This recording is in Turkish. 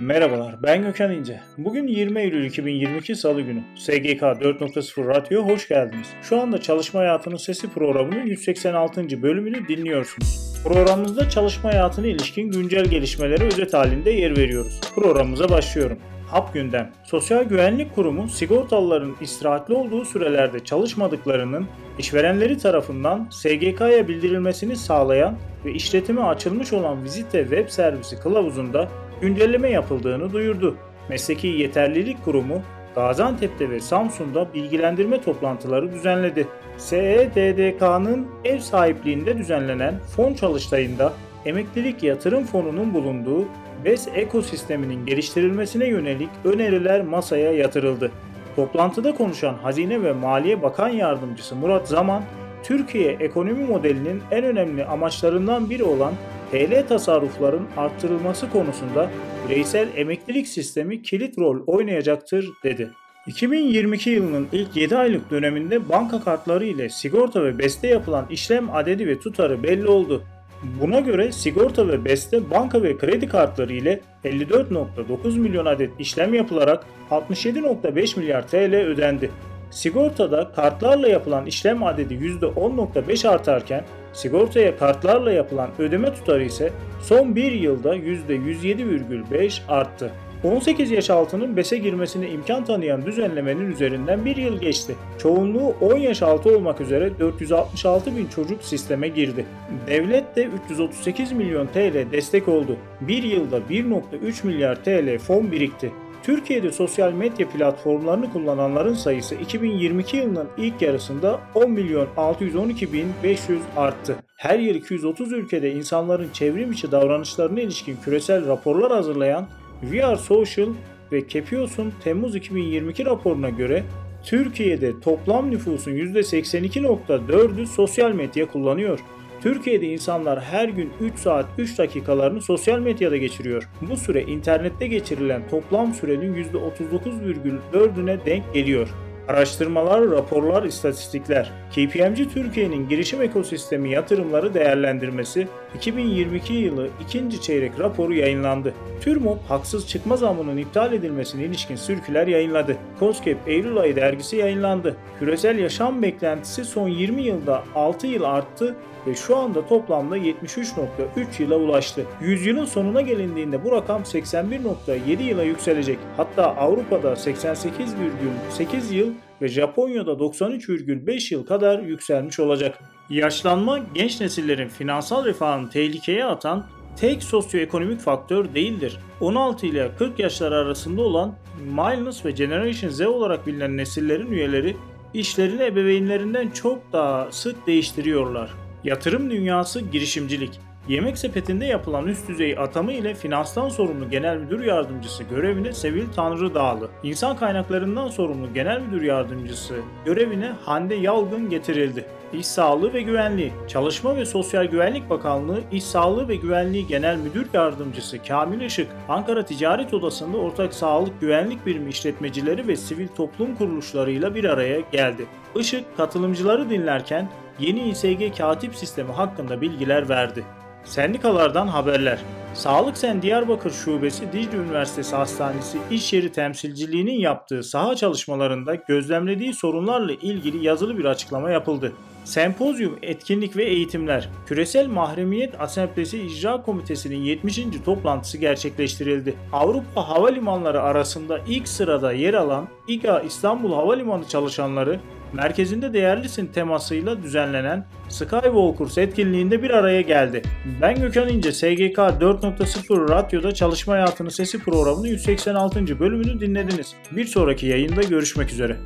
Merhabalar, ben Gökhan İnce. Bugün 20 Eylül 2022 Salı günü. SGK 4.0 Radyo'ya hoş geldiniz. Şu anda Çalışma Hayatının Sesi programının 186. bölümünü dinliyorsunuz. Programımızda çalışma hayatına ilişkin güncel gelişmelere özet halinde yer veriyoruz. Programımıza başlıyorum. Hap Gündem Sosyal Güvenlik Kurumu sigortalıların istirahatli olduğu sürelerde çalışmadıklarının işverenleri tarafından SGK'ya bildirilmesini sağlayan ve işletime açılmış olan vizite web servisi kılavuzunda güncelleme yapıldığını duyurdu. Mesleki Yeterlilik Kurumu Gaziantep'te ve Samsun'da bilgilendirme toplantıları düzenledi. SEDDK'nın ev sahipliğinde düzenlenen fon çalıştayında emeklilik yatırım fonunun bulunduğu BES ekosisteminin geliştirilmesine yönelik öneriler masaya yatırıldı. Toplantıda konuşan Hazine ve Maliye Bakan Yardımcısı Murat Zaman, Türkiye ekonomi modelinin en önemli amaçlarından biri olan TL tasarrufların arttırılması konusunda bireysel emeklilik sistemi kilit rol oynayacaktır dedi. 2022 yılının ilk 7 aylık döneminde banka kartları ile sigorta ve beste yapılan işlem adedi ve tutarı belli oldu. Buna göre sigorta ve beste banka ve kredi kartları ile 54.9 milyon adet işlem yapılarak 67.5 milyar TL ödendi. Sigortada kartlarla yapılan işlem adedi %10.5 artarken sigortaya kartlarla yapılan ödeme tutarı ise son bir yılda %107,5 arttı. 18 yaş altının BES'e girmesine imkan tanıyan düzenlemenin üzerinden bir yıl geçti. Çoğunluğu 10 yaş altı olmak üzere 466 bin çocuk sisteme girdi. Devlet de 338 milyon TL destek oldu. Bir yılda 1.3 milyar TL fon birikti. Türkiye'de sosyal medya platformlarını kullananların sayısı 2022 yılının ilk yarısında 10 milyon 612 bin 500 arttı. Her yıl 230 ülkede insanların çevrim içi davranışlarına ilişkin küresel raporlar hazırlayan VR Social ve Kepios'un Temmuz 2022 raporuna göre Türkiye'de toplam nüfusun %82.4'ü sosyal medya kullanıyor. Türkiye'de insanlar her gün 3 saat 3 dakikalarını sosyal medyada geçiriyor. Bu süre internette geçirilen toplam sürenin %39,4'üne denk geliyor. Araştırmalar, raporlar, istatistikler. KPMG Türkiye'nin girişim ekosistemi yatırımları değerlendirmesi 2022 yılı ikinci çeyrek raporu yayınlandı. TÜRMOP haksız çıkma zamının iptal edilmesine ilişkin sürküler yayınladı. COSGAP Eylül ayı dergisi yayınlandı. Küresel yaşam beklentisi son 20 yılda 6 yıl arttı ve şu anda toplamda 73.3 yıla ulaştı. Yüzyılın sonuna gelindiğinde bu rakam 81.7 yıla yükselecek. Hatta Avrupa'da 88,8 yıl ve Japonya'da 93,5 yıl kadar yükselmiş olacak. Yaşlanma genç nesillerin finansal refahını tehlikeye atan tek sosyoekonomik faktör değildir. 16 ile 40 yaşlar arasında olan Millennials ve Generation Z olarak bilinen nesillerin üyeleri işlerini ebeveynlerinden çok daha sık değiştiriyorlar. Yatırım dünyası girişimcilik. Yemek sepetinde yapılan üst düzey atama ile finanstan sorumlu genel müdür yardımcısı görevine Sevil Tanrı Dağlı, insan kaynaklarından sorumlu genel müdür yardımcısı görevine Hande Yalgın getirildi. İş Sağlığı ve Güvenliği, Çalışma ve Sosyal Güvenlik Bakanlığı İş Sağlığı ve Güvenliği Genel Müdür Yardımcısı Kamil Işık, Ankara Ticaret Odası'nda ortak sağlık güvenlik birimi işletmecileri ve sivil toplum kuruluşlarıyla bir araya geldi. Işık, katılımcıları dinlerken yeni İSG katip sistemi hakkında bilgiler verdi. Sendikalardan haberler. Sağlık Sen Diyarbakır Şubesi Dicle Üniversitesi Hastanesi iş yeri temsilciliğinin yaptığı saha çalışmalarında gözlemlediği sorunlarla ilgili yazılı bir açıklama yapıldı. Sempozyum, etkinlik ve eğitimler. Küresel Mahremiyet Asemblesi İcra Komitesi'nin 70. toplantısı gerçekleştirildi. Avrupa havalimanları arasında ilk sırada yer alan İGA İstanbul Havalimanı çalışanları merkezinde değerlisin temasıyla düzenlenen Skywalkers etkinliğinde bir araya geldi. Ben Gökhan İnce, SGK 4.0 Radyo'da Çalışma Hayatının Sesi programının 186. bölümünü dinlediniz. Bir sonraki yayında görüşmek üzere.